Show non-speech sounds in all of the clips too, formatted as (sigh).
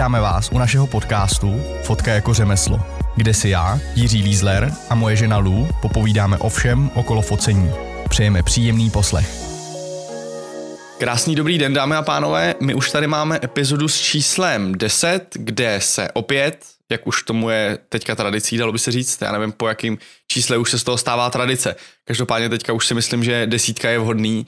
Vítáme vás u našeho podcastu Fotka jako řemeslo, kde si já, Jiří Lízler a moje žena Lou popovídáme o všem okolo focení. Přejeme příjemný poslech. Krásný dobrý den, dámy a pánové. My už tady máme epizodu s číslem 10, kde se opět, jak už tomu je teďka tradicí, dalo by se říct, já nevím po jakým čísle už se z toho stává tradice. Každopádně teďka už si myslím, že desítka je vhodný,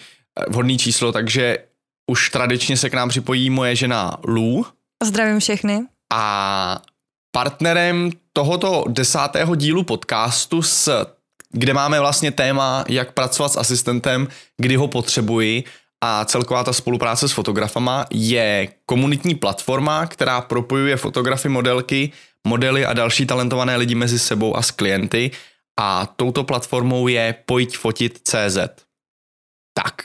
vhodný číslo, takže už tradičně se k nám připojí moje žena Lou. Zdravím všechny. A partnerem tohoto desátého dílu podcastu, s, kde máme vlastně téma, jak pracovat s asistentem, kdy ho potřebuji a celková ta spolupráce s fotografama, je komunitní platforma, která propojuje fotografy, modelky, modely a další talentované lidi mezi sebou a s klienty a touto platformou je pojďfotit.cz. Tak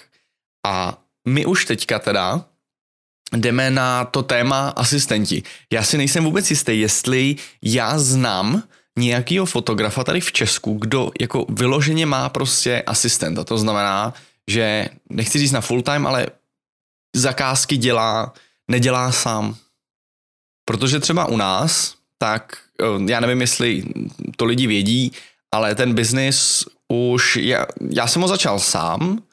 a my už teďka teda jdeme na to téma asistenti. Já si nejsem vůbec jistý, jestli já znám nějakýho fotografa tady v Česku, kdo jako vyloženě má prostě asistenta. To znamená, že nechci říct na full time, ale zakázky dělá, nedělá sám. Protože třeba u nás, tak eh, já nevím, jestli to lidi vědí, ale ten biznis už, já, já jsem ho začal sám,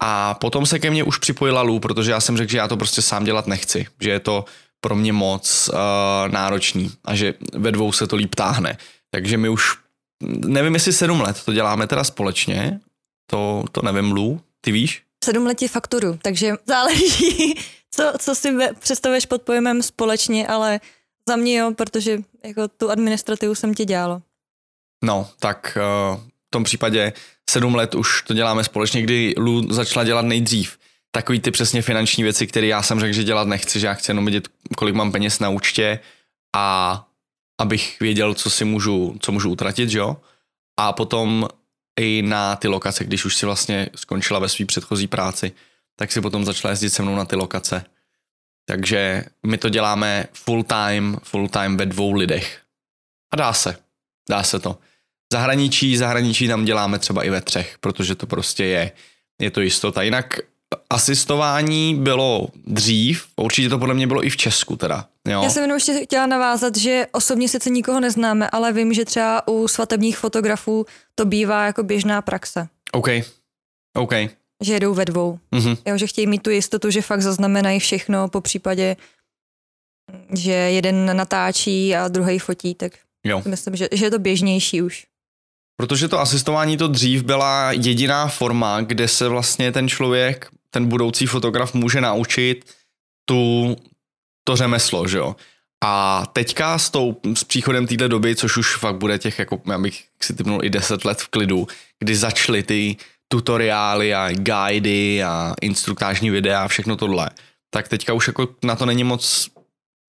a potom se ke mně už připojila Lou, protože já jsem řekl, že já to prostě sám dělat nechci, že je to pro mě moc uh, náročný a že ve dvou se to líp táhne. Takže my už, nevím jestli sedm let to děláme teda společně, to, to nevím, Lou, ty víš? Sedm let je fakturu, takže záleží, (laughs) co, co si představuješ pod pojmem společně, ale za mě jo, protože jako tu administrativu jsem ti dělala. No, tak uh, v tom případě sedm let už to děláme společně, kdy Lu začala dělat nejdřív takový ty přesně finanční věci, které já jsem řekl, že dělat nechci, že já chci jenom vidět, kolik mám peněz na účtě a abych věděl, co si můžu, co můžu utratit, jo? A potom i na ty lokace, když už si vlastně skončila ve své předchozí práci, tak si potom začala jezdit se mnou na ty lokace. Takže my to děláme full time, full time ve dvou lidech. A dá se. Dá se to. Zahraničí, zahraničí tam děláme třeba i ve třech, protože to prostě je, je to jistota. Jinak asistování bylo dřív, určitě to podle mě bylo i v Česku teda. Jo. Já jsem jenom ještě chtěla navázat, že osobně sice nikoho neznáme, ale vím, že třeba u svatebních fotografů to bývá jako běžná praxe. OK, OK. Že jedou ve dvou. Mm-hmm. Jo, že chtějí mít tu jistotu, že fakt zaznamenají všechno, po případě, že jeden natáčí a druhý fotí, tak jo. myslím, že, že je to běžnější už. Protože to asistování to dřív byla jediná forma, kde se vlastně ten člověk, ten budoucí fotograf může naučit tu, to řemeslo, že jo. A teďka s, tou, s příchodem této doby, což už fakt bude těch, jako já bych si typnul i 10 let v klidu, kdy začaly ty tutoriály a guidy a instruktážní videa a všechno tohle, tak teďka už jako na to není moc,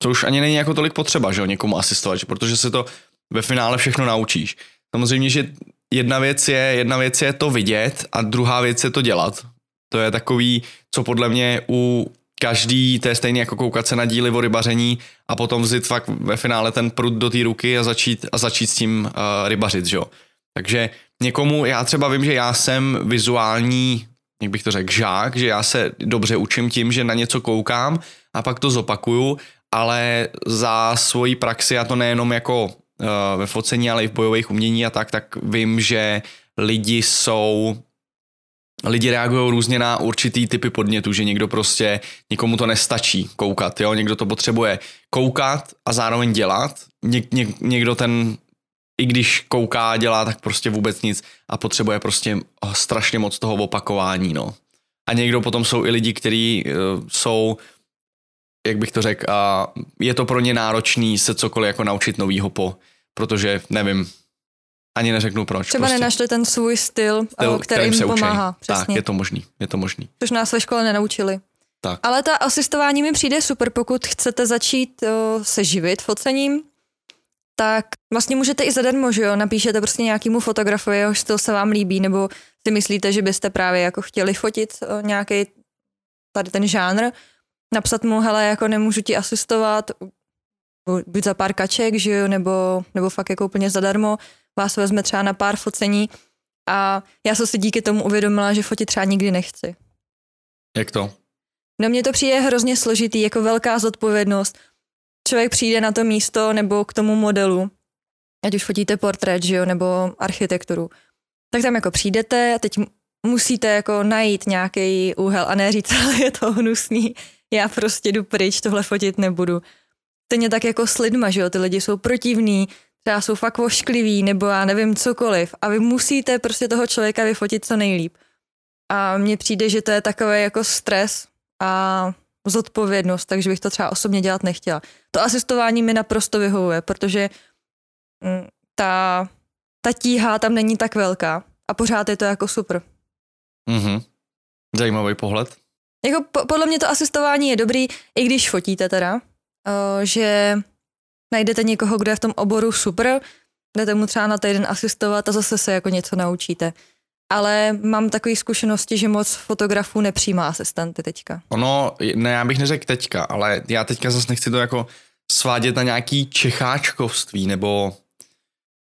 to už ani není jako tolik potřeba, že jo, někomu asistovat, že? protože se to ve finále všechno naučíš. Samozřejmě, že jedna věc je, jedna věc je to vidět a druhá věc je to dělat. To je takový, co podle mě u každý, to je stejně jako koukat se na díly o rybaření a potom vzít fakt ve finále ten prut do té ruky a začít, a začít s tím uh, rybařit, že jo. Takže někomu, já třeba vím, že já jsem vizuální, jak bych to řekl, žák, že já se dobře učím tím, že na něco koukám a pak to zopakuju, ale za svoji praxi, a to nejenom jako ve focení, ale i v bojových umění a tak, tak vím, že lidi jsou lidi reagují různě na určitý typy podnětů, že někdo prostě, někomu to nestačí koukat, jo, někdo to potřebuje koukat a zároveň dělat, Ně, ně, někdo ten, i když kouká dělá, tak prostě vůbec nic a potřebuje prostě strašně moc toho opakování, no. A někdo potom jsou i lidi, kteří uh, jsou jak bych to řekl, a je to pro ně náročný se cokoliv jako naučit novýho po, protože nevím, ani neřeknu proč. Třeba prostě. nenašli ten svůj styl, styl který jim pomáhá. Přesně. Tak, je to možný, je to možný. Což nás ve škole nenaučili. Tak. Ale ta asistování mi přijde super, pokud chcete začít o, se živit focením, tak vlastně můžete i zadarmo, že jo, napíšete prostě nějakému fotografovi, jehož styl se vám líbí, nebo si myslíte, že byste právě jako chtěli fotit nějaký tady ten žánr, napsat mu, hele, jako nemůžu ti asistovat, buď za pár kaček, že jo, nebo, nebo fakt jako úplně zadarmo, vás vezme třeba na pár focení a já jsem si díky tomu uvědomila, že fotit třeba nikdy nechci. Jak to? No mně to přijde hrozně složitý, jako velká zodpovědnost. člověk přijde na to místo nebo k tomu modelu, ať už fotíte portrét, že jo, nebo architekturu, tak tam jako přijdete a teď musíte jako najít nějaký úhel a ne říct, (laughs) ale je to hnusný, já prostě jdu pryč, tohle fotit nebudu. Stejně tak jako s lidma, že jo, ty lidi jsou protivní, třeba jsou fakt voškliví, nebo já nevím cokoliv a vy musíte prostě toho člověka vyfotit co nejlíp. A mně přijde, že to je takový jako stres a zodpovědnost, takže bych to třeba osobně dělat nechtěla. To asistování mi naprosto vyhovuje, protože mm, ta, ta tíha tam není tak velká a pořád je to jako super. Mhm. Zajímavý pohled. Jako po, podle mě to asistování je dobrý, i když fotíte teda, že najdete někoho, kdo je v tom oboru super, jdete mu třeba na týden asistovat a zase se jako něco naučíte. Ale mám takové zkušenosti, že moc fotografů nepřijímá asistenty teďka. Ono, ne, já bych neřekl teďka, ale já teďka zase nechci to jako svádět na nějaký čecháčkovství, nebo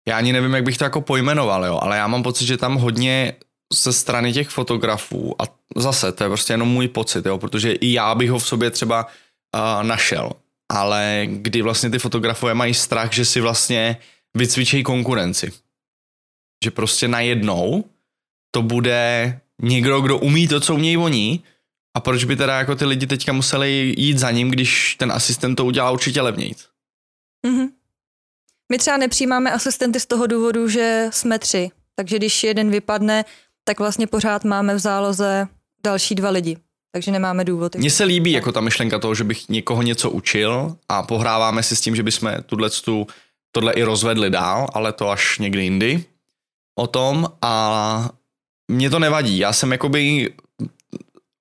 já ani nevím, jak bych to jako pojmenoval, jo, ale já mám pocit, že tam hodně ze strany těch fotografů, a zase to je prostě jenom můj pocit, jo, protože i já bych ho v sobě třeba uh, našel, ale kdy vlastně ty fotografové mají strach, že si vlastně vycvičejí konkurenci. Že prostě najednou to bude někdo, kdo umí to, co umějí oni, a proč by teda jako ty lidi teďka museli jít za ním, když ten asistent to udělá určitě levnějc? Mm-hmm. My třeba nepřijímáme asistenty z toho důvodu, že jsme tři. Takže když jeden vypadne, tak vlastně pořád máme v záloze další dva lidi. Takže nemáme důvod. Mně se líbí jako ta myšlenka toho, že bych někoho něco učil a pohráváme si s tím, že bychom tuhle tohle i rozvedli dál, ale to až někdy jindy o tom a mě to nevadí. Já jsem jakoby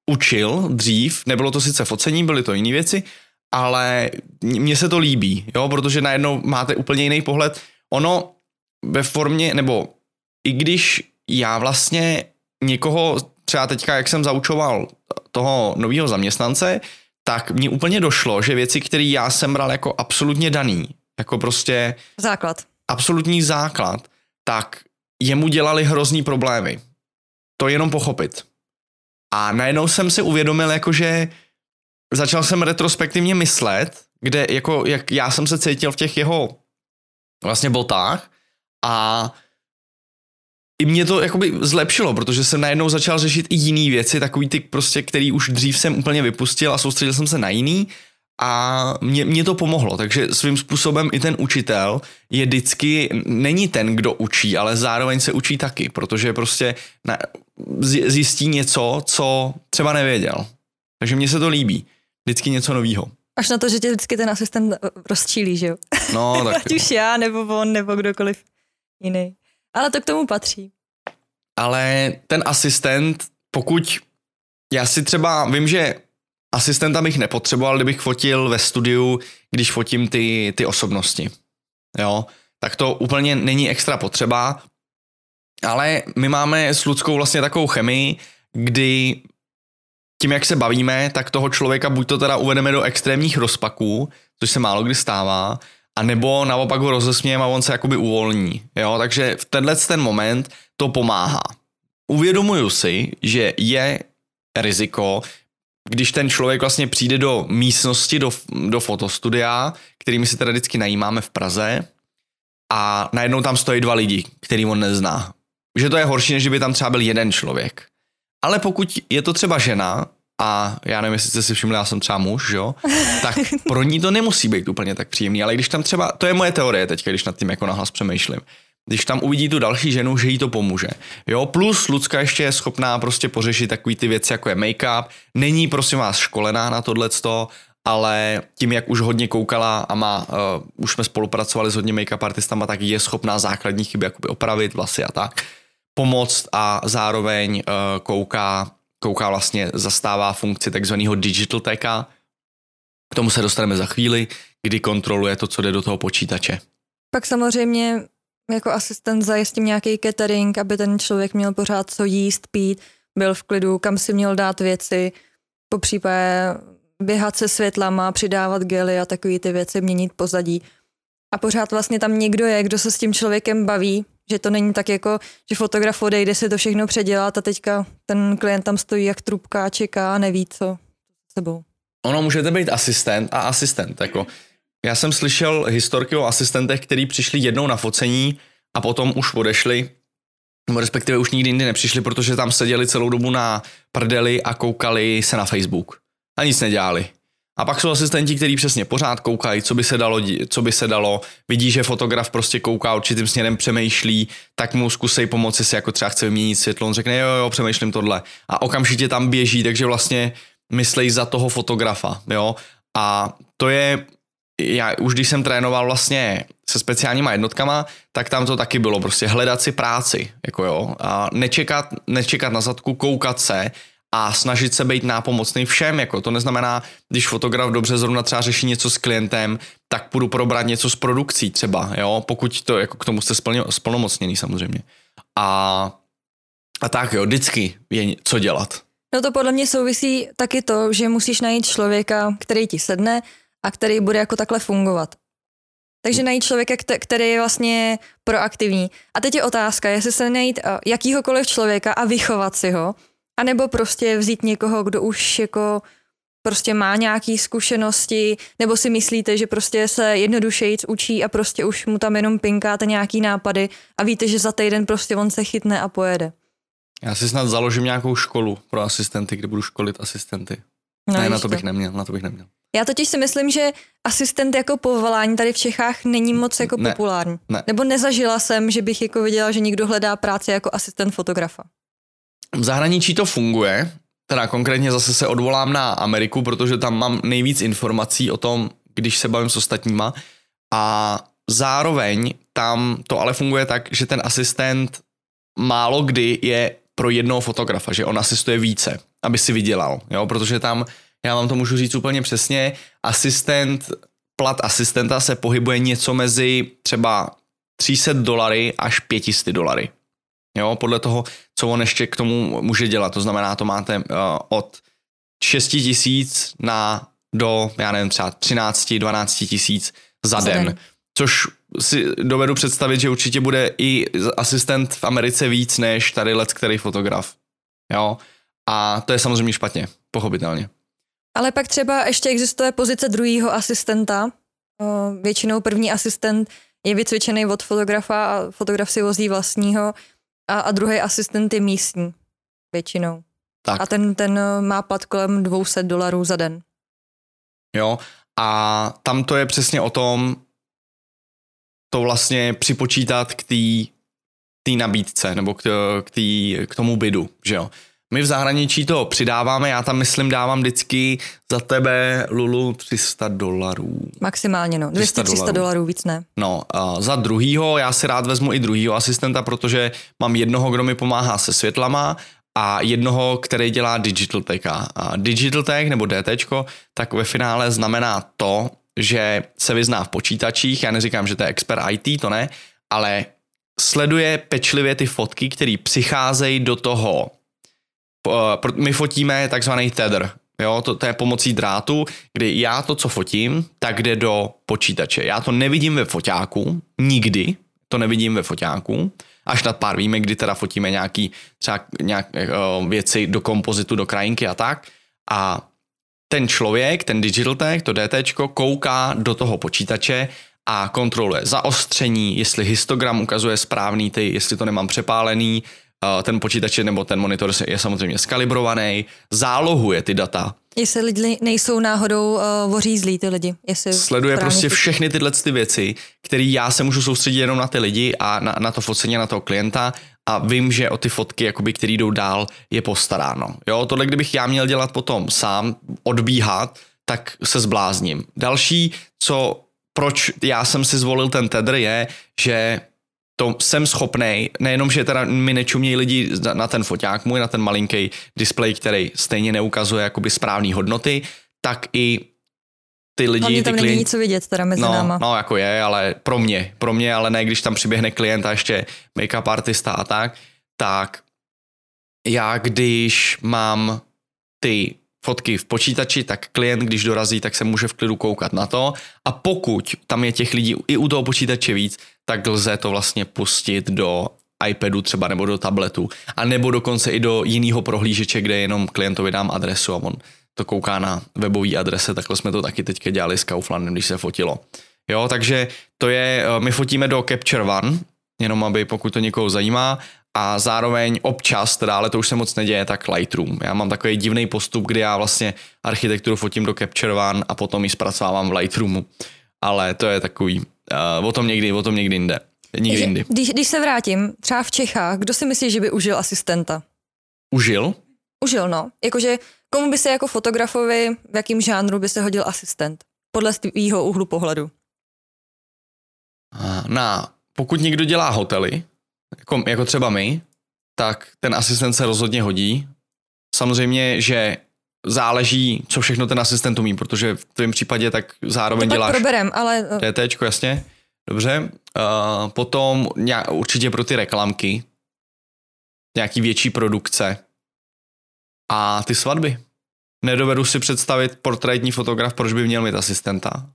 učil dřív, nebylo to sice focení, byly to jiné věci, ale mně se to líbí, jo, protože najednou máte úplně jiný pohled. Ono ve formě, nebo i když já vlastně někoho, třeba teďka, jak jsem zaučoval toho nového zaměstnance, tak mně úplně došlo, že věci, které já jsem bral jako absolutně daný, jako prostě... Základ. Absolutní základ, tak jemu dělali hrozný problémy. To jenom pochopit. A najednou jsem si uvědomil, jakože začal jsem retrospektivně myslet, kde jako, jak já jsem se cítil v těch jeho vlastně botách a i mě to jakoby zlepšilo, protože jsem najednou začal řešit i jiné věci, takový ty prostě, který už dřív jsem úplně vypustil a soustředil jsem se na jiný a mě, mě to pomohlo, takže svým způsobem i ten učitel je vždycky, není ten, kdo učí, ale zároveň se učí taky, protože prostě na, zjistí něco, co třeba nevěděl. Takže mně se to líbí. Vždycky něco nového. Až na to, že tě vždycky ten asistent rozčílí, že jo? No, (laughs) tak. Ať už já, nebo on, nebo kdokoliv jiný. Ale to k tomu patří. Ale ten asistent, pokud já si třeba vím, že asistenta bych nepotřeboval, kdybych fotil ve studiu, když fotím ty, ty osobnosti. Jo, tak to úplně není extra potřeba, ale my máme s Ludskou vlastně takovou chemii, kdy tím, jak se bavíme, tak toho člověka buď to teda uvedeme do extrémních rozpaků, což se málo kdy stává, a nebo naopak ho rozesmějeme a on se jakoby uvolní. Jo? Takže v tenhle ten moment to pomáhá. Uvědomuju si, že je riziko, když ten člověk vlastně přijde do místnosti, do, do fotostudia, kterými si teda vždycky najímáme v Praze a najednou tam stojí dva lidi, který on nezná. Že to je horší, než by tam třeba byl jeden člověk. Ale pokud je to třeba žena, a já nevím, jestli jste si všimli, já jsem třeba muž, jo, tak pro ní to nemusí být úplně tak příjemný, ale když tam třeba, to je moje teorie teď, když nad tím jako nahlas přemýšlím, když tam uvidí tu další ženu, že jí to pomůže. Jo, plus Lucka ještě je schopná prostě pořešit takové ty věci, jako je make-up, není prosím vás školená na tohleto, ale tím, jak už hodně koukala a má, uh, už jsme spolupracovali s hodně make-up artistama, tak je schopná základní chyby jakoby opravit, vlasy a tak, pomoct a zároveň uh, kouká kouká vlastně, zastává funkci takzvaného digital teka. K tomu se dostaneme za chvíli, kdy kontroluje to, co jde do toho počítače. Pak samozřejmě jako asistent zajistím nějaký catering, aby ten člověk měl pořád co jíst, pít, byl v klidu, kam si měl dát věci, po případě běhat se světlama, přidávat gely a takové ty věci, měnit pozadí. A pořád vlastně tam někdo je, kdo se s tím člověkem baví, že to není tak jako, že fotograf odejde si to všechno předělat a teďka ten klient tam stojí jak trubka a čeká a neví co sebou. Ono můžete být asistent a asistent. Jako já jsem slyšel historky o asistentech, který přišli jednou na focení a potom už odešli, nebo respektive už nikdy jindy nepřišli, protože tam seděli celou dobu na prdeli a koukali se na Facebook. A nic nedělali. A pak jsou asistenti, kteří přesně pořád koukají, co by se dalo, co by se dalo, vidí, že fotograf prostě kouká určitým směrem, přemýšlí, tak mu zkusej pomoci si, jako třeba chce vyměnit světlo, on řekne, jo, jo, přemýšlím tohle. A okamžitě tam běží, takže vlastně myslej za toho fotografa, jo. A to je, já už když jsem trénoval vlastně se speciálníma jednotkama, tak tam to taky bylo, prostě hledat si práci, jako jo, a nečekat, nečekat na zadku, koukat se a snažit se být nápomocný všem. Jako to neznamená, když fotograf dobře zrovna třeba řeší něco s klientem, tak půjdu probrat něco s produkcí třeba, jo, pokud to jako k tomu jste splnomocněný samozřejmě. A, a tak jo, vždycky je co dělat. No to podle mě souvisí taky to, že musíš najít člověka, který ti sedne a který bude jako takhle fungovat. Takže najít člověka, který je vlastně proaktivní. A teď je otázka, jestli se najít eh, jakýhokoliv člověka a vychovat si ho, a nebo prostě vzít někoho, kdo už jako prostě má nějaké zkušenosti, nebo si myslíte, že prostě se jednodušejíc učí a prostě už mu tam jenom pinkáte nějaký nápady a víte, že za týden prostě on se chytne a pojede. Já si snad založím nějakou školu pro asistenty, kde budu školit asistenty. No, ne, na to, to bych neměl, na to bych neměl. Já totiž si myslím, že asistent jako povolání tady v Čechách není moc jako ne, populární. Ne. Nebo nezažila jsem, že bych jako viděla, že někdo hledá práci jako asistent fotografa. V zahraničí to funguje, teda konkrétně zase se odvolám na Ameriku, protože tam mám nejvíc informací o tom, když se bavím s ostatníma a zároveň tam to ale funguje tak, že ten asistent málo kdy je pro jednoho fotografa, že on asistuje více, aby si vydělal, jo, protože tam, já vám to můžu říct úplně přesně, asistent, plat asistenta se pohybuje něco mezi třeba 300 dolary až 500 dolary. Jo, podle toho, co on ještě k tomu může dělat. To znamená, to máte uh, od 6 tisíc na do, já nevím, třeba 13, 12 tisíc za, za den. den. Což si dovedu představit, že určitě bude i asistent v Americe víc než tady let, který fotograf. Jo? A to je samozřejmě špatně, pochopitelně. Ale pak třeba ještě existuje pozice druhého asistenta. Většinou první asistent je vycvičený od fotografa a fotograf si vozí vlastního a, a druhý asistent je místní většinou. Tak. A ten, ten má plat kolem 200 dolarů za den. Jo, a tam to je přesně o tom, to vlastně připočítat k té nabídce nebo k, k, tý, k tomu bydu, že jo. My v zahraničí to přidáváme, já tam myslím dávám vždycky za tebe, Lulu, 300 dolarů. Maximálně no, 200-300 dolarů, víc ne. No, a za druhýho, já si rád vezmu i druhýho asistenta, protože mám jednoho, kdo mi pomáhá se světlama a jednoho, který dělá Digital Tech. A Digital Tech nebo DT, tak ve finále znamená to, že se vyzná v počítačích, já neříkám, že to je expert IT, to ne, ale sleduje pečlivě ty fotky, které přicházejí do toho. My fotíme takzvaný tether, jo, to, to je pomocí drátu, kdy já to, co fotím, tak jde do počítače. Já to nevidím ve foťáku, nikdy to nevidím ve foťáku, až nad pár víme, kdy teda fotíme nějaký třeba nějak, uh, věci do kompozitu, do krajinky a tak. A ten člověk, ten digital tech, to DT, kouká do toho počítače a kontroluje zaostření, jestli histogram ukazuje správný ty, jestli to nemám přepálený, eh, ten počítač nebo ten monitor je samozřejmě skalibrovaný, zálohuje ty data. Jestli lidi nejsou náhodou uh, ořízlí ty lidi. Jestli Sleduje prostě ty... všechny tyhle ty věci, které já se můžu soustředit jenom na ty lidi a na, na to focení, na toho klienta a vím, že o ty fotky, jakoby, které jdou dál, je postaráno. Jo, tohle kdybych já měl dělat potom sám, odbíhat, tak se zblázním. Další, co proč já jsem si zvolil ten tedr je, že to jsem schopný, nejenom, že teda mi nečumějí lidi na ten foťák můj, na ten malinký displej, který stejně neukazuje jakoby správné hodnoty, tak i ty lidi, Hlavně tam ty není co vidět teda mezi no, náma. No, jako je, ale pro mě, pro mě, ale ne, když tam přiběhne klient a ještě make-up artista a tak, tak já když mám ty fotky v počítači, tak klient, když dorazí, tak se může v klidu koukat na to a pokud tam je těch lidí i u toho počítače víc, tak lze to vlastně pustit do iPadu třeba nebo do tabletu a nebo dokonce i do jiného prohlížeče, kde jenom klientovi dám adresu a on to kouká na webové adrese, takhle jsme to taky teďka dělali s Kauflandem, když se fotilo. Jo, takže to je, eh, my fotíme do Capture One, jenom aby pokud to někoho zajímá, a zároveň občas, teda, ale to už se moc neděje, tak Lightroom. Já mám takový divný postup, kdy já vlastně architekturu fotím do Capture One a potom ji zpracovávám v Lightroomu. Ale to je takový, uh, o tom někdy, o tom někdy jinde. Nikdy jindy. Když, když se vrátím, třeba v Čechách, kdo si myslí, že by užil asistenta? Užil? Užil, no. Jakože komu by se jako fotografovi, v jakým žánru by se hodil asistent? Podle svého úhlu pohledu. Na, pokud někdo dělá hotely, jako, jako třeba my, tak ten asistent se rozhodně hodí. Samozřejmě, že záleží, co všechno ten asistent umí, protože v tvém případě tak zároveň to děláš... proberem, ale... Eh, DTčko, jasně. Dobře. Uh, potom nějak, určitě pro ty reklamky, nějaký větší produkce a ty svatby. Nedovedu si představit portrétní fotograf, proč by měl mít asistenta.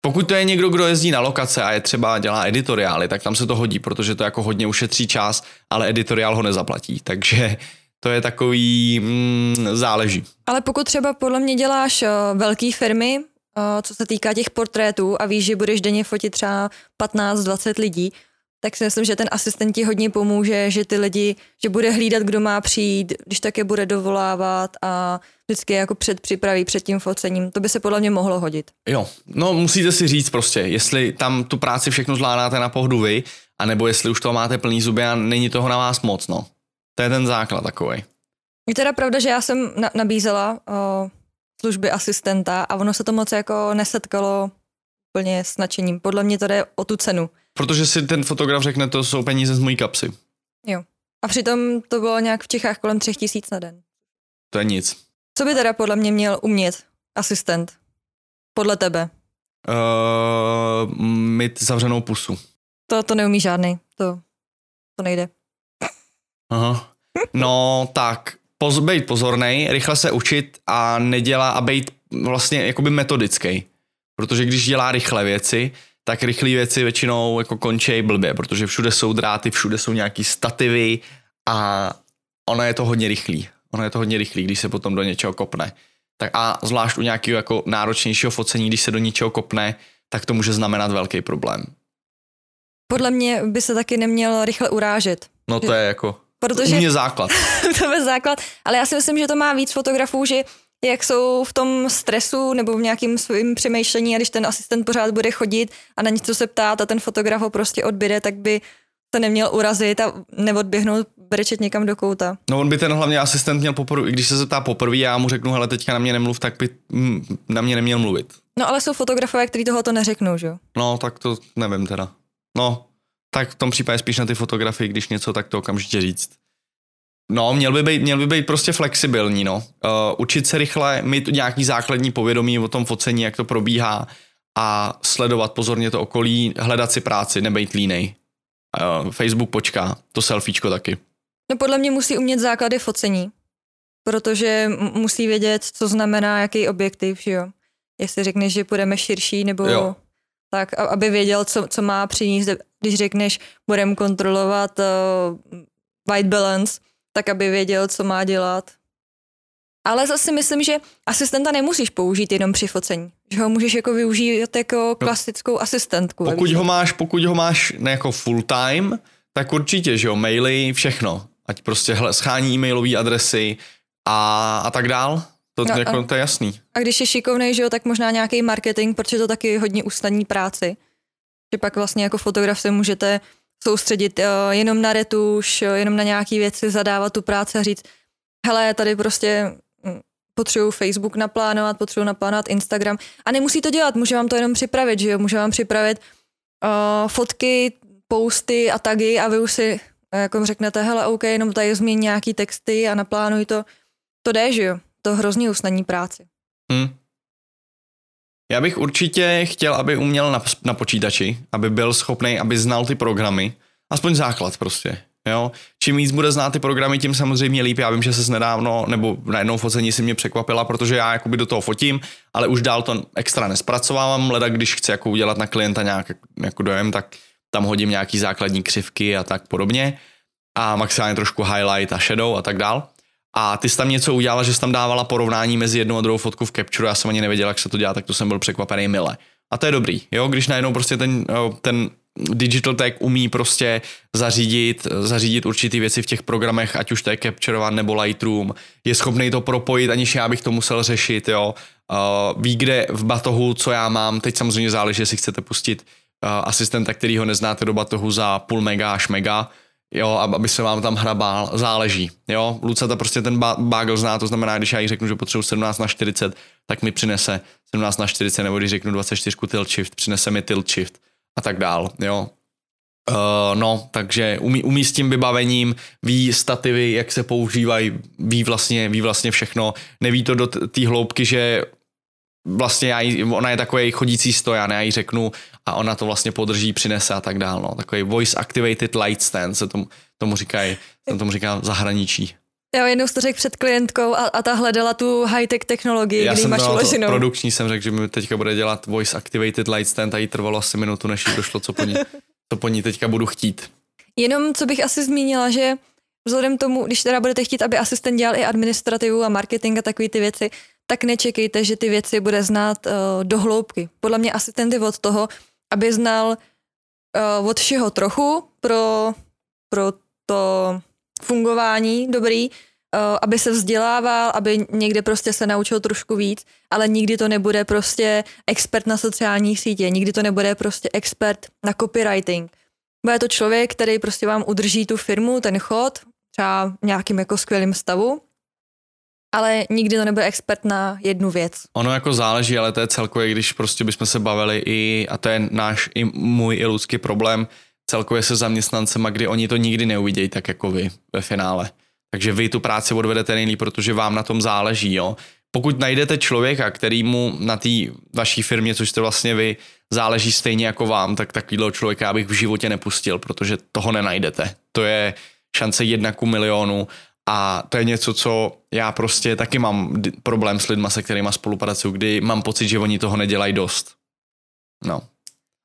Pokud to je někdo, kdo jezdí na lokace a je třeba dělá editoriály, tak tam se to hodí, protože to jako hodně ušetří čas, ale editoriál ho nezaplatí. Takže to je takový, mm, záleží. Ale pokud třeba podle mě děláš uh, velké firmy, uh, co se týká těch portrétů a víš, že budeš denně fotit třeba 15-20 lidí, tak si myslím, že ten asistent ti hodně pomůže, že ty lidi, že bude hlídat, kdo má přijít, když také bude dovolávat a vždycky jako předpřipraví před tím focením. To by se podle mě mohlo hodit. Jo, no musíte si říct prostě, jestli tam tu práci všechno zvládáte na pohodu vy, anebo jestli už to máte plný zuby a není toho na vás moc, no. To je ten základ takový. Je teda pravda, že já jsem na- nabízela o, služby asistenta a ono se to moc jako nesetkalo úplně s nadšením. Podle mě to jde o tu cenu. Protože si ten fotograf řekne, to jsou peníze z mojí kapsy. Jo. A přitom to bylo nějak v Čechách kolem třech tisíc na den. To je nic. Co by teda podle mě měl umět asistent? Podle tebe? Uh, mít zavřenou pusu. To, to neumí žádný. To, to nejde. Aha. No tak, poz, být pozorný, rychle se učit a nedělá a být vlastně jakoby metodický. Protože když dělá rychle věci, tak rychlé věci většinou jako končí blbě, protože všude jsou dráty, všude jsou nějaký stativy a ono je to hodně rychlý. Ono je to hodně rychlý, když se potom do něčeho kopne. Tak a zvlášť u nějakého jako náročnějšího focení, když se do něčeho kopne, tak to může znamenat velký problém. Podle mě by se taky neměl rychle urážet. No to je jako Protože... Mě základ. (laughs) to je základ, ale já si myslím, že to má víc fotografů, že jak jsou v tom stresu nebo v nějakým svým přemýšlení a když ten asistent pořád bude chodit a na něco se ptát a ten fotograf ho prostě odběde, tak by se neměl urazit a neodběhnout brečet někam do kouta. No on by ten hlavně asistent měl poprvé, když se zeptá poprvé já mu řeknu, hele teďka na mě nemluv, tak by mm, na mě neměl mluvit. No ale jsou fotografové, kteří toho to neřeknou, že jo? No tak to nevím teda. No, tak v tom případě spíš na ty fotografii, když něco, tak to okamžitě říct. No, měl by být, měl by být prostě flexibilní, no. Uh, učit se rychle, mít nějaký základní povědomí o tom focení, jak to probíhá a sledovat pozorně to okolí, hledat si práci, nebejt línej. Uh, Facebook počká, to selfiečko taky. No podle mě musí umět základy focení, protože musí vědět, co znamená jaký objektiv, že jo. Jestli řekneš, že půjdeme širší, nebo jo. Tak, aby věděl, co, co má přinést, když řekneš, budeme kontrolovat uh, white balance, tak aby věděl, co má dělat. Ale zase myslím, že asistenta nemusíš použít jenom při focení. Že ho můžeš jako využít jako no. klasickou no, asistentku. Pokud ho máš, pokud ho máš ne jako full time, tak určitě, že jo, maily, všechno. Ať prostě hle, schání e-mailové adresy a, a tak dál. To, no, jako, to je jasný. A když je šikovný, že jo, tak možná nějaký marketing, protože to taky hodně usnadní práci. Že pak vlastně jako fotograf se můžete soustředit uh, jenom na retuš, uh, jenom na nějaké věci, zadávat tu práci a říct, hele, tady prostě hm, potřebuju Facebook naplánovat, potřebuju naplánovat Instagram a nemusí to dělat, může vám to jenom připravit, že jo, může vám připravit uh, fotky, posty a tagy a vy už si jako řeknete, hele, OK, jenom tady změň nějaký texty a naplánuj to. To jde, že jo? To hrozně usnadní práci. Hmm. Já bych určitě chtěl, aby uměl na, na počítači, aby byl schopný, aby znal ty programy. Aspoň základ prostě. Jo? Čím víc bude znát ty programy, tím samozřejmě líp. Já vím, že se nedávno, nebo na jednou focení si mě překvapila, protože já jakoby do toho fotím, ale už dál to extra nespracovávám. Leda, když chci jako udělat na klienta nějak jako dojem, tak tam hodím nějaký základní křivky a tak podobně. A maximálně trošku highlight a shadow a tak dál. A ty jsi tam něco udělala, že jsi tam dávala porovnání mezi jednou a druhou fotku v Capture, já jsem ani nevěděl, jak se to dělá, tak to jsem byl překvapený mile. A to je dobrý, jo, když najednou prostě ten, ten digital tag umí prostě zařídit, zařídit určitý věci v těch programech, ať už to je Capture One nebo Lightroom, je schopný to propojit, aniž já bych to musel řešit, jo. Ví, kde v batohu, co já mám, teď samozřejmě záleží, jestli chcete pustit asistenta, který ho neznáte do batohu za půl mega až mega, jo, aby se vám tam hrabal, záleží, jo. Lucata prostě ten bagel zná, to znamená, když já jí řeknu, že potřebuji 17 na 40, tak mi přinese 17 na 40, nebo když řeknu 24 tilt shift, přinese mi tilt shift a tak dál, jo. Uh, no, takže umí, umí s tím vybavením, ví stativy, jak se používají, ví vlastně, ví vlastně všechno, neví to do té hloubky, že vlastně já jí, ona je takový chodící stojan, já jí řeknu a ona to vlastně podrží, přinese a tak dál, no. Takový voice activated light stand se tomu, tomu říkají, se tomu říká zahraničí. Já jednou jsi to řekl před klientkou a, a ta hledala tu high-tech technologii, Já jsem máš uloženou. produkční jsem řekl, že mi teďka bude dělat voice activated light stand a jí trvalo asi minutu, než jí došlo, co po ní, co po ní teďka budu chtít. Jenom co bych asi zmínila, že vzhledem tomu, když teda budete chtít, aby asistent dělal i administrativu a marketing a takové ty věci, tak nečekejte, že ty věci bude znát uh, do hloubky. Podle mě asistent je od toho, aby znal uh, od všeho trochu pro, pro to fungování dobrý, uh, aby se vzdělával, aby někde prostě se naučil trošku víc, ale nikdy to nebude prostě expert na sociální sítě, nikdy to nebude prostě expert na copywriting. Bude to člověk, který prostě vám udrží tu firmu, ten chod, třeba v nějakým jako skvělým stavu, ale nikdy to nebude expert na jednu věc. Ono jako záleží, ale to je celkově, když prostě bychom se bavili i, a to je náš i můj i lidský problém, celkově se zaměstnancema, kdy oni to nikdy neuvidějí tak jako vy ve finále. Takže vy tu práci odvedete nejlíp, protože vám na tom záleží, jo. Pokud najdete člověka, který mu na té vaší firmě, což jste vlastně vy, záleží stejně jako vám, tak takovýhle člověka bych v životě nepustil, protože toho nenajdete. To je šance jedna ku milionu a to je něco, co já prostě taky mám problém s lidma, se kterými spolupracuju, kdy mám pocit, že oni toho nedělají dost. No.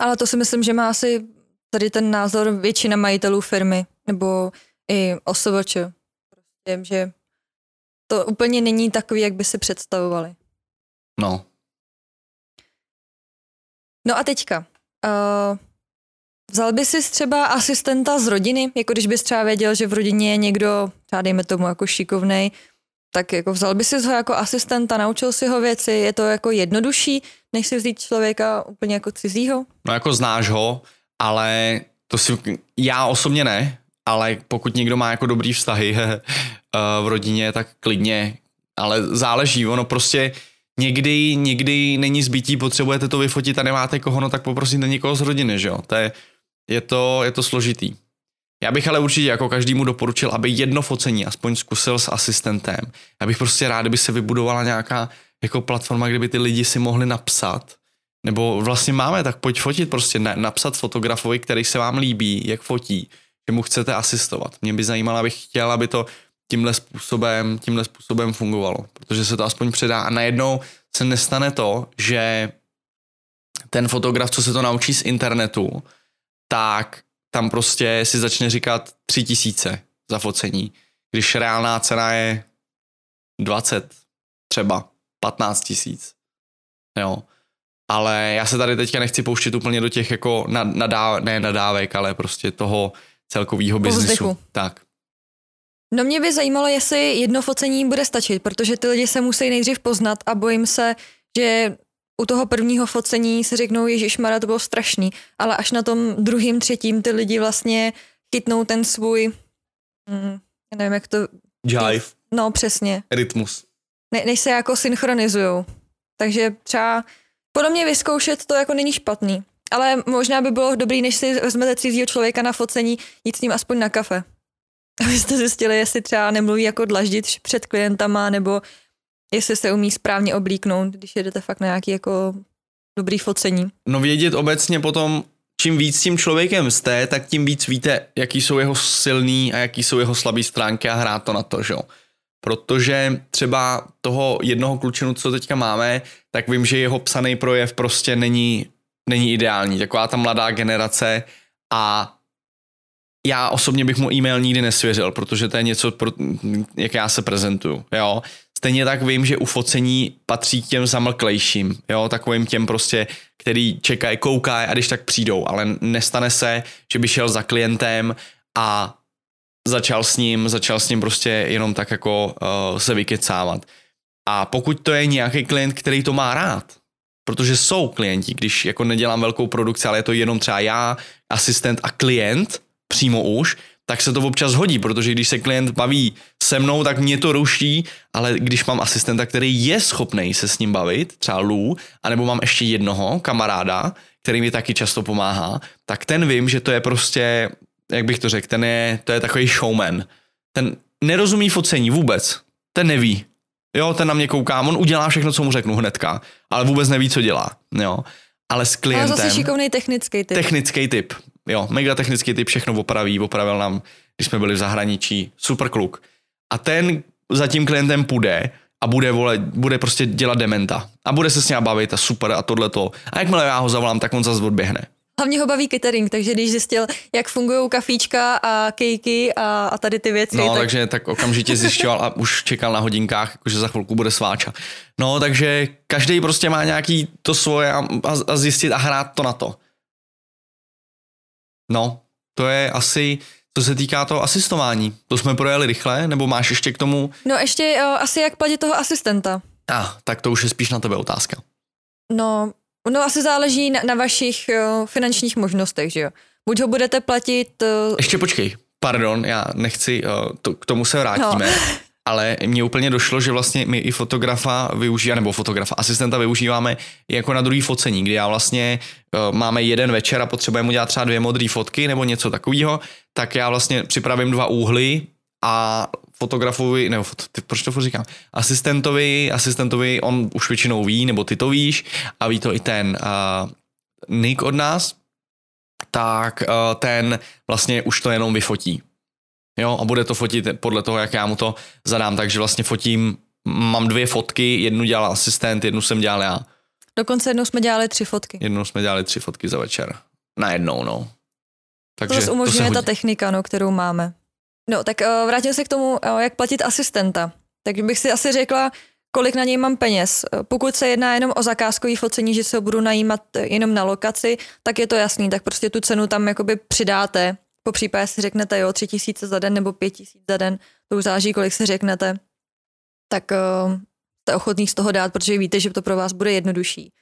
Ale to si myslím, že má asi tady ten názor většina majitelů firmy, nebo i OSVČ. Prostě, že to úplně není takový, jak by si představovali. No. No a teďka. Uh, vzal by si třeba asistenta z rodiny, jako když bys třeba věděl, že v rodině je někdo, třeba dejme tomu jako šikovnej, tak jako vzal by si ho jako asistenta, naučil si ho věci, je to jako jednodušší, než si vzít člověka úplně jako cizího? No jako znáš ho, ale to si, já osobně ne, ale pokud někdo má jako dobrý vztahy (laughs) eh, v rodině, tak klidně, ale záleží, ono prostě někdy, někdy není zbytí, potřebujete to vyfotit a nemáte koho, no tak poprosíte někoho z rodiny, že jo, to je, je to, je to složitý. Já bych ale určitě jako každému doporučil, aby jedno focení aspoň zkusil s asistentem. Já bych prostě rád, kdyby se vybudovala nějaká jako platforma, kde by ty lidi si mohli napsat, nebo vlastně máme, tak pojď fotit prostě, ne, napsat fotografovi, který se vám líbí, jak fotí, že mu chcete asistovat. Mě by zajímalo, abych chtěl, aby to tímhle způsobem, tímhle způsobem fungovalo, protože se to aspoň předá a najednou se nestane to, že ten fotograf, co se to naučí z internetu, tak tam prostě si začne říkat tři tisíce za focení, když reálná cena je 20, třeba 15 tisíc. Jo ale já se tady teďka nechci pouštět úplně do těch jako nadá, ne nadávek, ale prostě toho celkového biznesu. Tak. No mě by zajímalo, jestli jedno focení bude stačit, protože ty lidi se musí nejdřív poznat a bojím se, že u toho prvního focení si řeknou, Ježíš Mara, to bylo strašný, ale až na tom druhým, třetím ty lidi vlastně chytnou ten svůj, mm, nevím, jak to... Jive. No, přesně. Rytmus. Ne, než se jako synchronizujou. Takže třeba podle mě vyzkoušet to jako není špatný. Ale možná by bylo dobrý, než si vezmete cizího člověka na focení, jít s ním aspoň na kafe. (laughs) Abyste zjistili, jestli třeba nemluví jako dlaždit před klientama, nebo jestli se umí správně oblíknout, když jedete fakt na nějaký jako dobrý focení. No vědět obecně potom, čím víc tím člověkem jste, tak tím víc víte, jaký jsou jeho silný a jaký jsou jeho slabé stránky a hrát to na to, že jo protože třeba toho jednoho klučinu, co teďka máme, tak vím, že jeho psaný projev prostě není, není ideální. Taková ta mladá generace a já osobně bych mu e-mail nikdy nesvěřil, protože to je něco, pro, jak já se prezentuju, jo. Stejně tak vím, že u focení patří k těm zamlklejším, jo, takovým těm prostě, který čekají, koukají a když tak přijdou, ale nestane se, že by šel za klientem a začal s ním, začal s ním prostě jenom tak jako uh, se vykecávat. A pokud to je nějaký klient, který to má rád, protože jsou klienti, když jako nedělám velkou produkci, ale je to jenom třeba já, asistent a klient přímo už, tak se to občas hodí, protože když se klient baví se mnou, tak mě to ruší, ale když mám asistenta, který je schopný se s ním bavit, třeba Lou, anebo mám ještě jednoho kamaráda, který mi taky často pomáhá, tak ten vím, že to je prostě, jak bych to řekl, ten je, to je takový showman. Ten nerozumí focení vůbec. Ten neví. Jo, ten na mě kouká, on udělá všechno, co mu řeknu hnedka, ale vůbec neví, co dělá. Jo. Ale s klientem... Ale zase šikovný technický typ. Technický typ. Jo, mega technický typ všechno opraví, opravil nám, když jsme byli v zahraničí, super kluk. A ten za tím klientem půjde a bude, vole, bude prostě dělat dementa. A bude se s ním bavit a super a tohleto. A jakmile já ho zavolám, tak on zase odběhne. Hlavně ho baví catering, takže když zjistil, jak fungují kafíčka a kejky a, a tady ty věci. No, tak... takže tak okamžitě zjišťoval a už čekal na hodinkách, jakože za chvilku bude sváča. No, takže každý prostě má nějaký to svoje a, a, a zjistit a hrát to na to. No, to je asi, co se týká toho asistování. To jsme projeli rychle, nebo máš ještě k tomu? No ještě o, asi jak platit toho asistenta. A, ah, tak to už je spíš na tebe otázka. No, no asi záleží na, na vašich o, finančních možnostech, že jo. Buď ho budete platit... O... Ještě počkej, pardon, já nechci, o, to, k tomu se vrátíme. No. (laughs) ale mně úplně došlo, že vlastně my i fotografa využíváme, nebo fotografa, asistenta využíváme jako na druhý focení, kdy já vlastně uh, máme jeden večer a potřebujeme udělat třeba dvě modré fotky nebo něco takového, tak já vlastně připravím dva úhly a fotografovi, nebo ty, proč to říkám, asistentovi, asistentovi, on už většinou ví, nebo ty to víš a ví to i ten uh, Nick od nás, tak uh, ten vlastně už to jenom vyfotí. Jo, a bude to fotit podle toho, jak já mu to zadám. Takže vlastně fotím, mám dvě fotky, jednu dělal asistent, jednu jsem dělal já. Dokonce jednou jsme dělali tři fotky. Jednou jsme dělali tři fotky za večer. Na jednou, no. Takže to umožňuje to ta technika, no, kterou máme. No, tak uh, vrátím se k tomu, uh, jak platit asistenta. Tak bych si asi řekla, kolik na něj mám peněz. Pokud se jedná jenom o zakázkový focení, že se ho budu najímat jenom na lokaci, tak je to jasný, tak prostě tu cenu tam jakoby přidáte po případě si řeknete, jo, tři tisíce za den nebo pět tisíc za den, to už záleží, kolik si řeknete, tak uh, jste ochotný z toho dát, protože víte, že to pro vás bude jednodušší.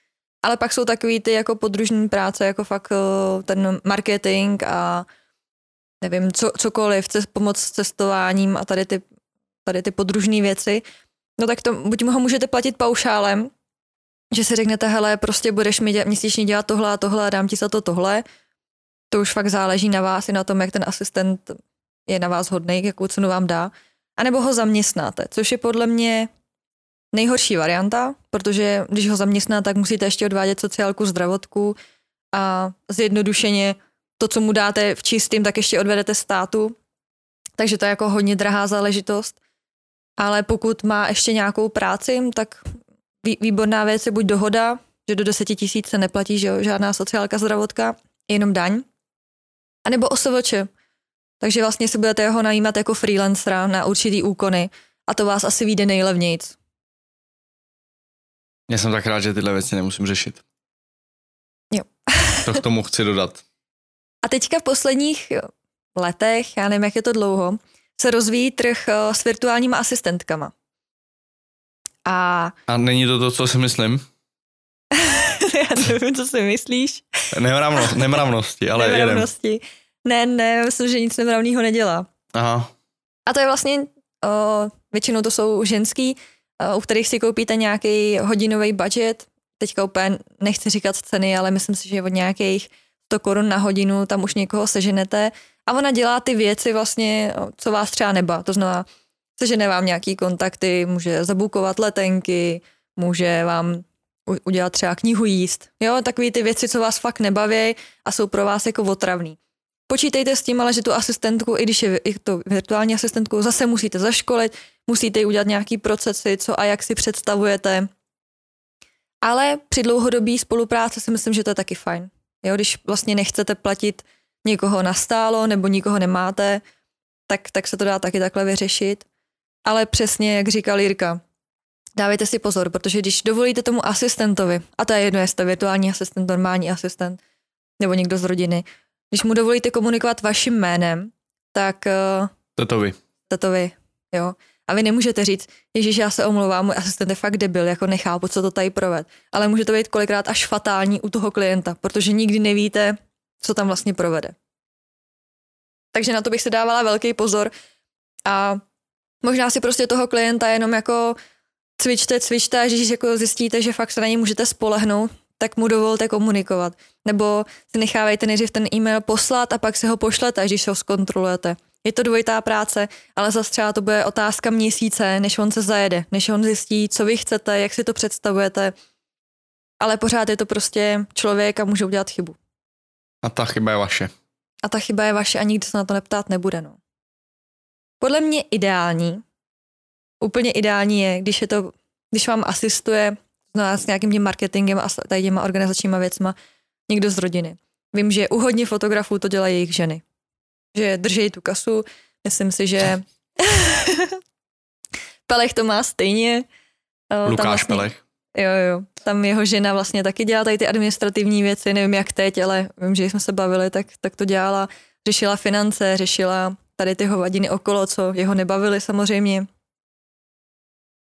Ale pak jsou takový ty jako podružní práce, jako fakt uh, ten marketing a nevím, co, cokoliv, cest, pomoc s cestováním a tady ty, tady ty podružné věci, no tak to buď ho můžete platit paušálem, že si řeknete, hele, prostě budeš mi dě- měsíčně dělat tohle a tohle a dám ti za to tohle, to už fakt záleží na vás i na tom, jak ten asistent je na vás hodný, jakou cenu vám dá. A nebo ho zaměstnáte, což je podle mě nejhorší varianta, protože když ho zaměstná, tak musíte ještě odvádět sociálku, zdravotku a zjednodušeně to, co mu dáte v čistým, tak ještě odvedete státu. Takže to je jako hodně drahá záležitost. Ale pokud má ještě nějakou práci, tak výborná věc je buď dohoda, že do 10 tisíc se neplatí že žádná sociálka, zdravotká, jenom daň, a nebo OSVČ. Takže vlastně si budete ho najímat jako freelancera na určitý úkony a to vás asi vyjde nejlevnějc. Já jsem tak rád, že tyhle věci nemusím řešit. Jo. (laughs) to k tomu chci dodat. A teďka v posledních letech, já nevím, jak je to dlouho, se rozvíjí trh eh, s virtuálníma asistentkama. A, a není to to, co si myslím? (laughs) (laughs) nevím, co si myslíš. Nemravnost, nemravnosti, ale nemravnosti. Jedem. Ne, ne, myslím, že nic nemravného nedělá. Aha. A to je vlastně, o, většinou to jsou ženský, o, u kterých si koupíte nějaký hodinový budget. Teďka úplně nechci říkat ceny, ale myslím si, že od nějakých 100 korun na hodinu tam už někoho seženete. A ona dělá ty věci vlastně, co vás třeba neba. To znamená, sežene vám nějaký kontakty, může zabukovat letenky, může vám udělat třeba knihu jíst. Jo, takový ty věci, co vás fakt nebaví a jsou pro vás jako otravný. Počítejte s tím, ale že tu asistentku, i když je to virtuální asistentku, zase musíte zaškolit, musíte udělat nějaký procesy, co a jak si představujete. Ale při dlouhodobé spolupráci si myslím, že to je taky fajn. Jo, když vlastně nechcete platit někoho nastálo nebo nikoho nemáte, tak, tak se to dá taky takhle vyřešit. Ale přesně, jak říkal Jirka, dávejte si pozor, protože když dovolíte tomu asistentovi, a to je jedno, jestli to virtuální asistent, normální asistent, nebo někdo z rodiny, když mu dovolíte komunikovat vaším jménem, tak... To to vy. To to vy, jo. A vy nemůžete říct, Ježíš, já se omlouvám, můj asistent je fakt debil, jako nechápu, co to tady proved. Ale může to být kolikrát až fatální u toho klienta, protože nikdy nevíte, co tam vlastně provede. Takže na to bych si dávala velký pozor a možná si prostě toho klienta jenom jako cvičte, cvičte a když jako zjistíte, že fakt se na něj můžete spolehnout, tak mu dovolte komunikovat. Nebo si nechávejte nejdřív ten e-mail poslat a pak si ho pošlete, když ho zkontrolujete. Je to dvojitá práce, ale zase třeba to bude otázka měsíce, než on se zajede, než on zjistí, co vy chcete, jak si to představujete. Ale pořád je to prostě člověk a může udělat chybu. A ta chyba je vaše. A ta chyba je vaše a nikdo se na to neptát nebude. No. Podle mě ideální, úplně ideální je, když je to, když vám asistuje no, s nějakým tím marketingem a tady těma organizačníma věcma někdo z rodiny. Vím, že u hodně fotografů to dělají jejich ženy. Že drží tu kasu, myslím si, že (laughs) Pelech to má stejně. Lukáš vlastně, Pelech. Jo, jo. Tam jeho žena vlastně taky dělá tady ty administrativní věci, nevím jak teď, ale vím, že jsme se bavili, tak, tak to dělala. Řešila finance, řešila tady ty hovadiny okolo, co jeho nebavily samozřejmě.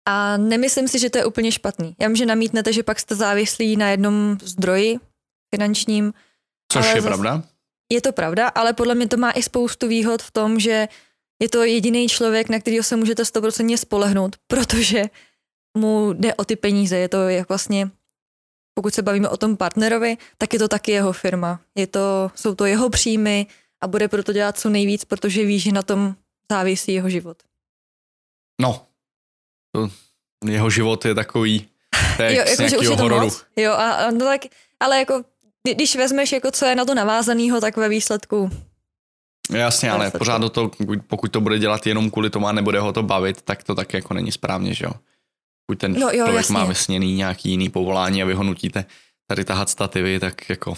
A nemyslím si, že to je úplně špatný. Já vím, že namítnete, že pak jste závislí na jednom zdroji finančním. Což je pravda. Je to pravda, ale podle mě to má i spoustu výhod v tom, že je to jediný člověk, na kterého se můžete 100% spolehnout, protože mu jde o ty peníze. Je to jak vlastně, pokud se bavíme o tom partnerovi, tak je to taky jeho firma. Je to, jsou to jeho příjmy a bude proto dělat co nejvíc, protože ví, že na tom závisí jeho život. No, jeho život je takový, to je jo, jako, že už je to hororu. Moc. Jo, a, no tak, ale jako, když vezmeš, jako, co je na to navázanýho, tak ve výsledku Jasně, ale pořád do toho, pokud to bude dělat jenom kvůli tomu a nebude ho to bavit, tak to tak jako není správně, že jo? Pokud ten no, jo, člověk jasně. má vysněný nějaký jiný povolání a vy ho nutíte tady tahat stativy, tak jako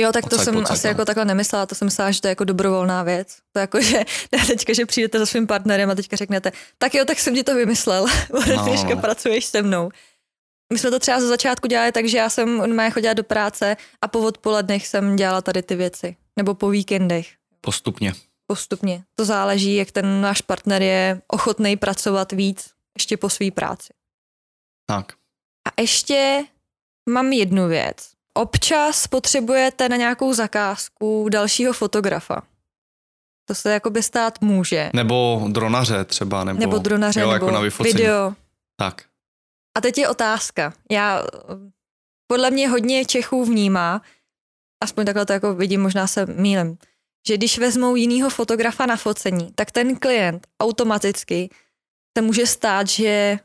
Jo, tak to jsem asi no. jako takhle nemyslela, to jsem myslela, že to je jako dobrovolná věc. To jako, že (laughs) teďka, že přijdete za svým partnerem a teďka řeknete, tak jo, tak jsem ti to vymyslel, (laughs) no, dneška pracuješ se mnou. My jsme to třeba za začátku dělali tak, že já jsem má chodila do práce a po odpolednech jsem dělala tady ty věci. Nebo po víkendech. Postupně. Postupně. To záleží, jak ten náš partner je ochotný pracovat víc ještě po své práci. Tak. A ještě mám jednu věc. Občas potřebujete na nějakou zakázku dalšího fotografa. To se jakoby stát může. Nebo dronaře třeba. Nebo, nebo dronaře, jo, jako nebo na video. Tak. A teď je otázka. Já podle mě hodně Čechů vnímá, aspoň takhle to jako vidím, možná se mýlím, že když vezmou jinýho fotografa na focení, tak ten klient automaticky se může stát, že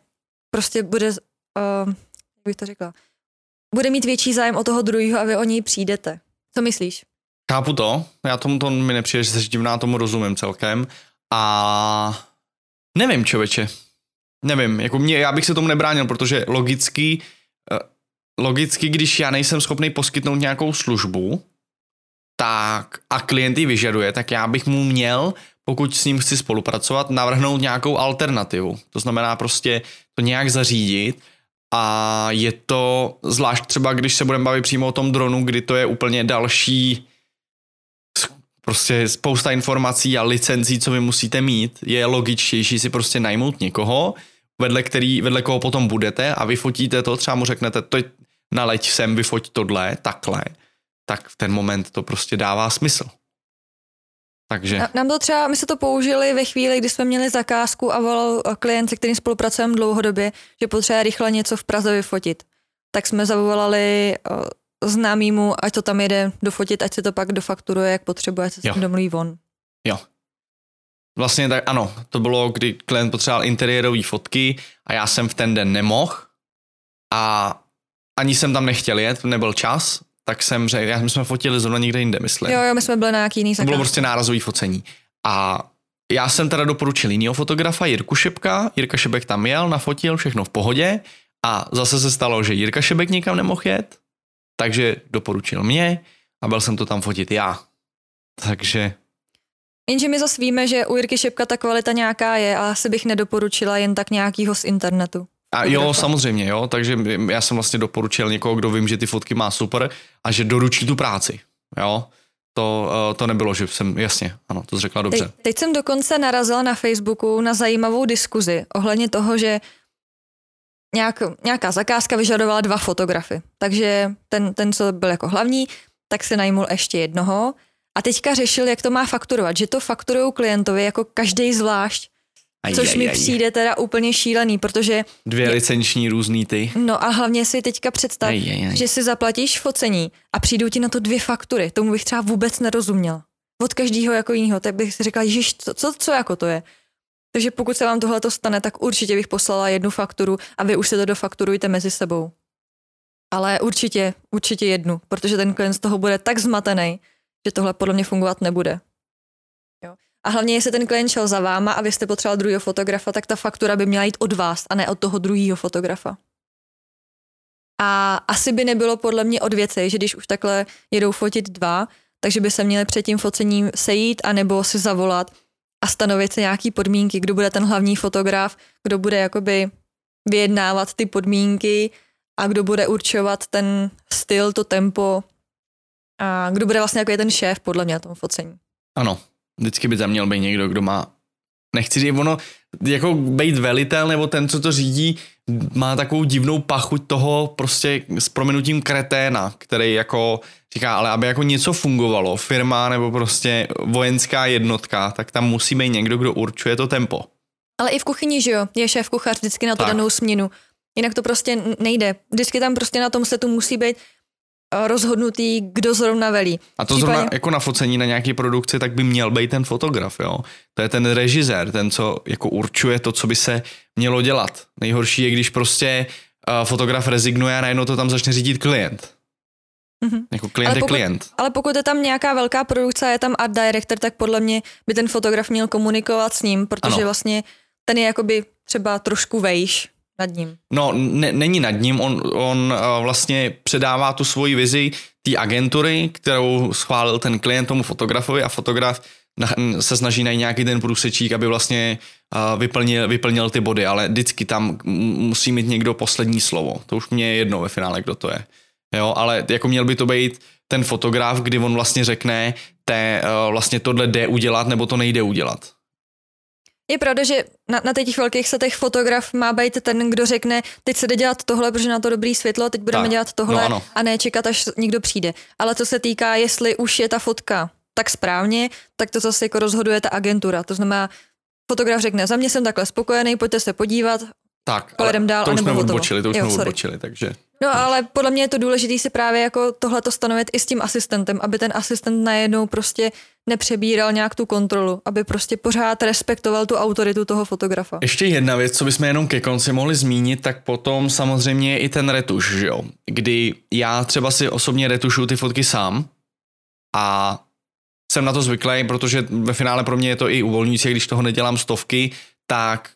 prostě bude, uh, jak bych to řekla, bude mít větší zájem o toho druhého a vy o něj přijdete. Co myslíš? Chápu to, já tomu to mi nepřijde, že se divná, tomu rozumím celkem. A nevím, čověče. Nevím, jako mě, já bych se tomu nebránil, protože logicky, eh, logicky, když já nejsem schopný poskytnout nějakou službu, tak a klient ji vyžaduje, tak já bych mu měl, pokud s ním chci spolupracovat, navrhnout nějakou alternativu. To znamená prostě to nějak zařídit a je to, zvlášť třeba když se budeme bavit přímo o tom dronu, kdy to je úplně další prostě spousta informací a licencí, co vy musíte mít, je logičtější si prostě najmout někoho, vedle, který, vedle koho potom budete a vyfotíte to, třeba mu řeknete, to naleď sem, vyfoť tohle, takhle tak v ten moment to prostě dává smysl. Takže... Nám to třeba, my se to použili ve chvíli, kdy jsme měli zakázku a volal klient, se kterým spolupracujeme dlouhodobě, že potřebuje rychle něco v Praze vyfotit. Tak jsme zavolali známýmu, ať to tam jede dofotit, ať se to pak dofakturuje, jak potřebuje, se s tím domluví von. Jo. Vlastně tak ano, to bylo, kdy klient potřeboval interiérové fotky a já jsem v ten den nemohl a ani jsem tam nechtěl jet, nebyl čas, tak jsem řekl, já jsme fotili zrovna někde jinde, myslím. Jo, jo, my jsme byli na nějaký jiný bylo prostě nárazový focení. A já jsem teda doporučil jinýho fotografa, Jirku Šebka. Jirka Šebek tam jel, nafotil, všechno v pohodě. A zase se stalo, že Jirka Šebek nikam nemohl jet, takže doporučil mě a byl jsem to tam fotit já. Takže Jenže my zase víme, že u Jirky Šepka ta kvalita nějaká je a asi bych nedoporučila jen tak nějakýho z internetu. A jo, samozřejmě, jo, takže já jsem vlastně doporučil někoho, kdo vím, že ty fotky má super a že doručí tu práci, jo. To, eh, to nebylo, že jsem, jasně, ano, to řekla dobře. Teď, teď jsem dokonce narazila na Facebooku na zajímavou diskuzi ohledně toho, že nějak, nějaká zakázka vyžadovala dva fotografy. Takže ten, ten, co byl jako hlavní, tak si najmul ještě jednoho a teďka řešil, jak to má fakturovat, že to fakturují klientovi jako každý zvlášť. Aj, což aj, mi aj. přijde teda úplně šílený, protože... Dvě je, licenční různý ty. No a hlavně si teďka představ, aj, aj, aj. že si zaplatíš focení a přijdou ti na to dvě faktury. Tomu bych třeba vůbec nerozuměl. Od každého jako jiného. Tak bych si řekla, že co, co, co jako to je? Takže pokud se vám tohle to stane, tak určitě bych poslala jednu fakturu a vy už se to dofakturujte mezi sebou. Ale určitě, určitě jednu, protože ten klient z toho bude tak zmatený, že tohle podle mě fungovat nebude. A hlavně, jestli ten klient šel za váma a vy jste potřeboval druhého fotografa, tak ta faktura by měla jít od vás a ne od toho druhého fotografa. A asi by nebylo podle mě od věci, že když už takhle jedou fotit dva, takže by se měli před tím focením sejít a nebo si zavolat a stanovit si nějaký podmínky, kdo bude ten hlavní fotograf, kdo bude jakoby vyjednávat ty podmínky a kdo bude určovat ten styl, to tempo a kdo bude vlastně jako je ten šéf podle mě na tom focení. Ano, vždycky by tam měl být někdo, kdo má, nechci říct, ono, jako být velitel nebo ten, co to řídí, má takovou divnou pachuť toho prostě s prominutím kreténa, který jako říká, ale aby jako něco fungovalo, firma nebo prostě vojenská jednotka, tak tam musí být někdo, kdo určuje to tempo. Ale i v kuchyni, že jo, je šéf kuchař vždycky na to tak. danou směnu. Jinak to prostě nejde. Vždycky tam prostě na tom setu musí být rozhodnutý, kdo zrovna velí. A to Případně... zrovna jako na focení na nějaké produkci, tak by měl být ten fotograf, jo. To je ten režisér, ten, co jako určuje to, co by se mělo dělat. Nejhorší je, když prostě uh, fotograf rezignuje a najednou to tam začne řídit klient. Mm-hmm. Jako klient ale pokud, je klient. Ale pokud je tam nějaká velká produkce a je tam art director, tak podle mě by ten fotograf měl komunikovat s ním, protože ano. vlastně ten je jakoby třeba trošku vejš nad ním. No, ne, není nad ním, on, on uh, vlastně předává tu svoji vizi té agentury, kterou schválil ten klient tomu fotografovi a fotograf se snaží najít nějaký ten průsečík, aby vlastně uh, vyplnil, vyplnil ty body, ale vždycky tam musí mít někdo poslední slovo. To už mě je jedno ve finále, kdo to je. Jo, ale jako měl by to být ten fotograf, kdy on vlastně řekne, te, uh, vlastně tohle jde udělat nebo to nejde udělat. Je pravda, že na, na těch velkých setech fotograf má být ten, kdo řekne, teď se jde dělat tohle, protože na to dobrý světlo, teď budeme tak. dělat tohle no, a ne čekat, až někdo přijde. Ale co se týká, jestli už je ta fotka tak správně, tak to zase jako rozhoduje ta agentura. To znamená, fotograf řekne, za mě jsem takhle spokojený, pojďte se podívat, tak, pojedeme dál, to už jsme odbočili, to už jo, jsme odbočili, takže... No ale podle mě je to důležité si právě jako tohle to stanovit i s tím asistentem, aby ten asistent najednou prostě nepřebíral nějak tu kontrolu, aby prostě pořád respektoval tu autoritu toho fotografa. Ještě jedna věc, co bychom jenom ke konci mohli zmínit, tak potom samozřejmě je i ten retuš, že jo? Kdy já třeba si osobně retušu ty fotky sám a jsem na to zvyklý, protože ve finále pro mě je to i uvolňující, když toho nedělám stovky, tak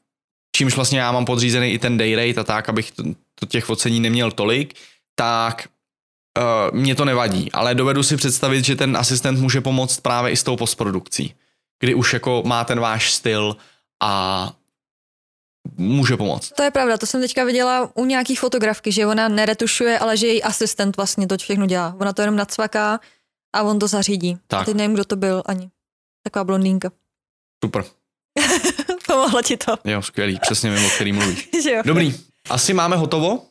čímž vlastně já mám podřízený i ten day rate a tak, abych to, to těch focení neměl tolik, tak uh, mě to nevadí, ale dovedu si představit, že ten asistent může pomoct právě i s tou postprodukcí, kdy už jako má ten váš styl a může pomoct. To je pravda, to jsem teďka viděla u nějaký fotografky, že ona neretušuje, ale že její asistent vlastně to všechno dělá. Ona to jenom nacvaká a on to zařídí. Tak. A teď nevím, kdo to byl ani. Taková blondýnka. Super. (laughs) Pomohlo ti to. Jo, skvělý, přesně vím, o který mluvíš. (laughs) Dobrý, asi máme hotovo?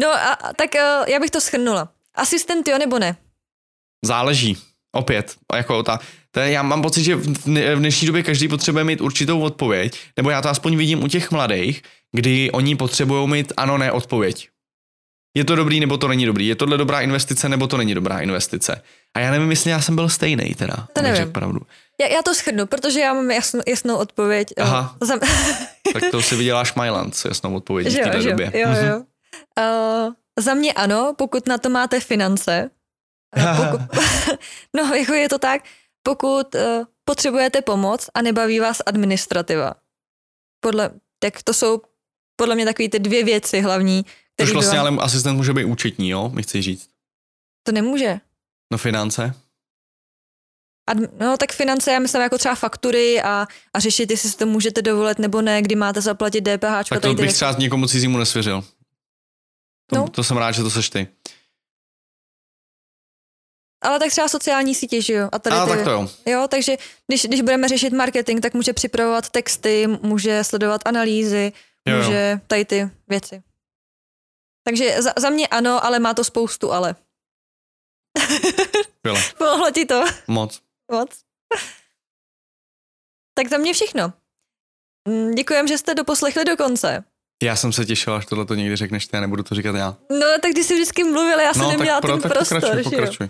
No a tak uh, já bych to schrnula. Asistent jo nebo ne? Záleží. Opět, jako ta, to je, já mám pocit, že v dnešní době každý potřebuje mít určitou odpověď, nebo já to aspoň vidím u těch mladých, kdy oni potřebují mít ano, ne odpověď. Je to dobrý, nebo to není dobrý? Je tohle dobrá investice, nebo to není dobrá investice? A já nevím, jestli já jsem byl stejný teda. To nevím. Pravdu. Já, já to schrnu, protože já mám jasnou, jasnou odpověď. Eh, Aha. Zam... (laughs) tak to si vyděláš Myland s jasnou odpovědí v této době. Jo, jo. Uh, za mě ano, pokud na to máte finance. Uh, pokud, (laughs) no, jako je to tak, pokud uh, potřebujete pomoc a nebaví vás administrativa. Podle, tak to jsou podle mě takové ty dvě věci hlavní. Což vlastně vám... ale asistent může být účetní, jo? Mi chci říct. To nemůže. No finance? Ad, no tak finance, já myslím jako třeba faktury a, a řešit, jestli si to můžete dovolit nebo ne, kdy máte zaplatit DPH. Tak to bych třeba někomu cizímu nesvěřil. To, no. to jsem rád, že to seš ty. Ale tak třeba sociální sítě, že jo? A tady a, ty, tak to jo. Jo, takže když, když budeme řešit marketing, tak může připravovat texty, může sledovat analýzy, jo, může jo. tady ty věci. Takže za, za mě ano, ale má to spoustu ale. (laughs) Pomohlo ti to? Moc. Moc. Tak za mě všechno. Mm, Děkujem, že jste doposlechli do konce. Já jsem se těšil, až tohle to někdy řekneš ty, nebudu to říkat já. No, tak když jsi vždycky mluvil, já jsem no, neměla pro, ten tak prostor. Pokračuj, pokračuj.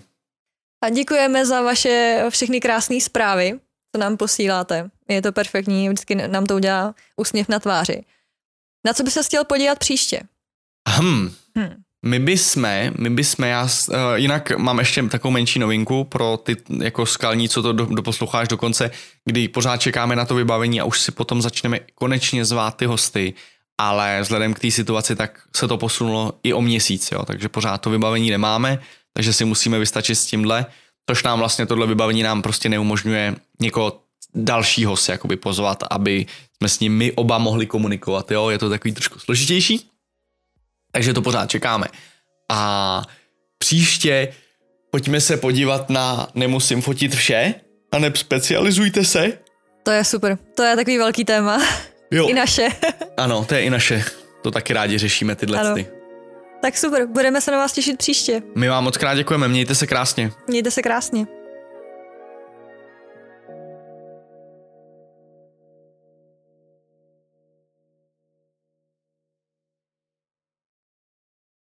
A děkujeme za vaše všechny krásné zprávy, co nám posíláte. Je to perfektní, vždycky nám to udělá úsměv na tváři. Na co by se chtěl podívat příště? Hmm. hmm. My bysme, my bysme, já uh, jinak mám ještě takovou menší novinku pro ty jako skalní, co to do, doposloucháš do konce, kdy pořád čekáme na to vybavení a už si potom začneme konečně zvát ty hosty, ale vzhledem k té situaci tak se to posunulo i o měsíc, jo, takže pořád to vybavení nemáme, takže si musíme vystačit s tímhle, což nám vlastně tohle vybavení nám prostě neumožňuje někoho dalšího si jakoby pozvat, aby jsme s ním my oba mohli komunikovat, jo, je to takový trošku složitější, takže to pořád čekáme. A příště pojďme se podívat na Nemusím fotit vše a specializujte se. To je super, to je takový velký téma. Jo. I naše. (laughs) ano, to je i naše. To taky rádi řešíme tyhle ano. ty. Tak super, budeme se na vás těšit příště. My vám moc krát děkujeme, mějte se krásně. Mějte se krásně.